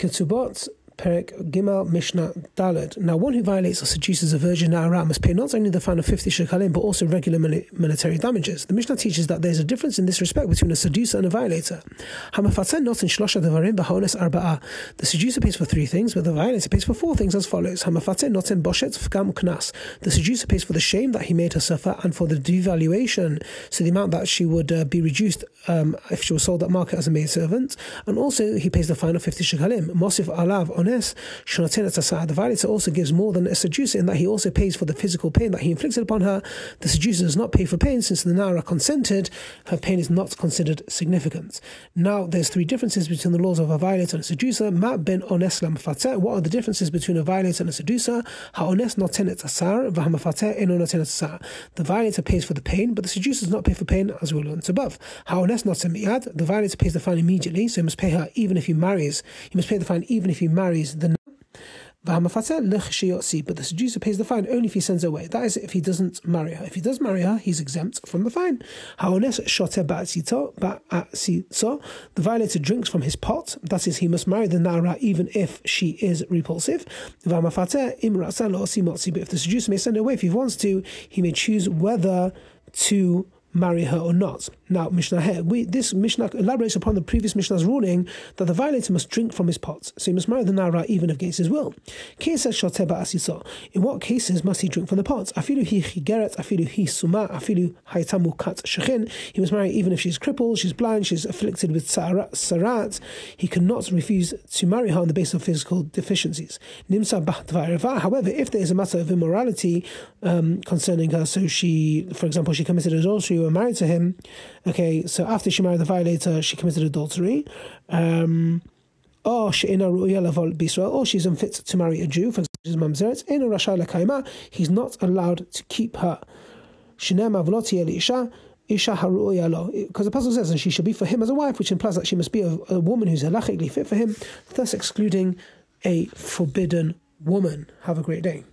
Ketubot Perek Gimel Mishnah Dalet. Now, one who violates or seduces a virgin Na'ara must pay not only the fine of 50 shekalim, but also regular military damages. The Mishnah teaches that there's a difference in this respect between a seducer and a violator. The seducer pays for three things, but the violator pays for four things as follows. The seducer pays for the shame that he made her suffer and for the devaluation, so the amount that she would uh, be reduced um, if she was sold at market as a maid servant, And also, he pays the fine of 50 shekalim. Mosif alav on the violator also gives more than a seducer in that he also pays for the physical pain that he inflicted upon her. The seducer does not pay for pain since the Nara consented, her pain is not considered significant. Now, there's three differences between the laws of a violator and a seducer. What are the differences between a violator and a seducer? Ha ones asar, asar. The violator pays for the pain, but the seducer does not pay for pain, as we learned above. Ha ones The violator pays the fine immediately, so he must pay her even if he marries. He must pay the fine even if he marries the but the seducer pays the fine only if he sends her away. That is, if he doesn't marry her. If he does marry her, he's exempt from the fine. The violator drinks from his pot. That is, he must marry the nara even if she is repulsive. But if the seducer may send her away if he wants to, he may choose whether to marry her or not. Now, Mishnah we, this Mishnah elaborates upon the previous Mishnah's ruling that the violator must drink from his pot, so he must marry the Nara even against his will. In what cases must he drink from the pot? He must marry even if she's crippled, she's blind, she's afflicted with tzara'at. He cannot refuse to marry her on the basis of physical deficiencies. However, if there is a matter of immorality um, concerning her, so she, for example, she committed adultery or married to him, Okay, so after she married the violator, she committed adultery. Um, or she's unfit to marry a Jew, for example, he's not allowed to keep her. Because the pasuk says, and she shall be for him as a wife, which implies that she must be a, a woman who's halachically fit for him, thus excluding a forbidden woman. Have a great day.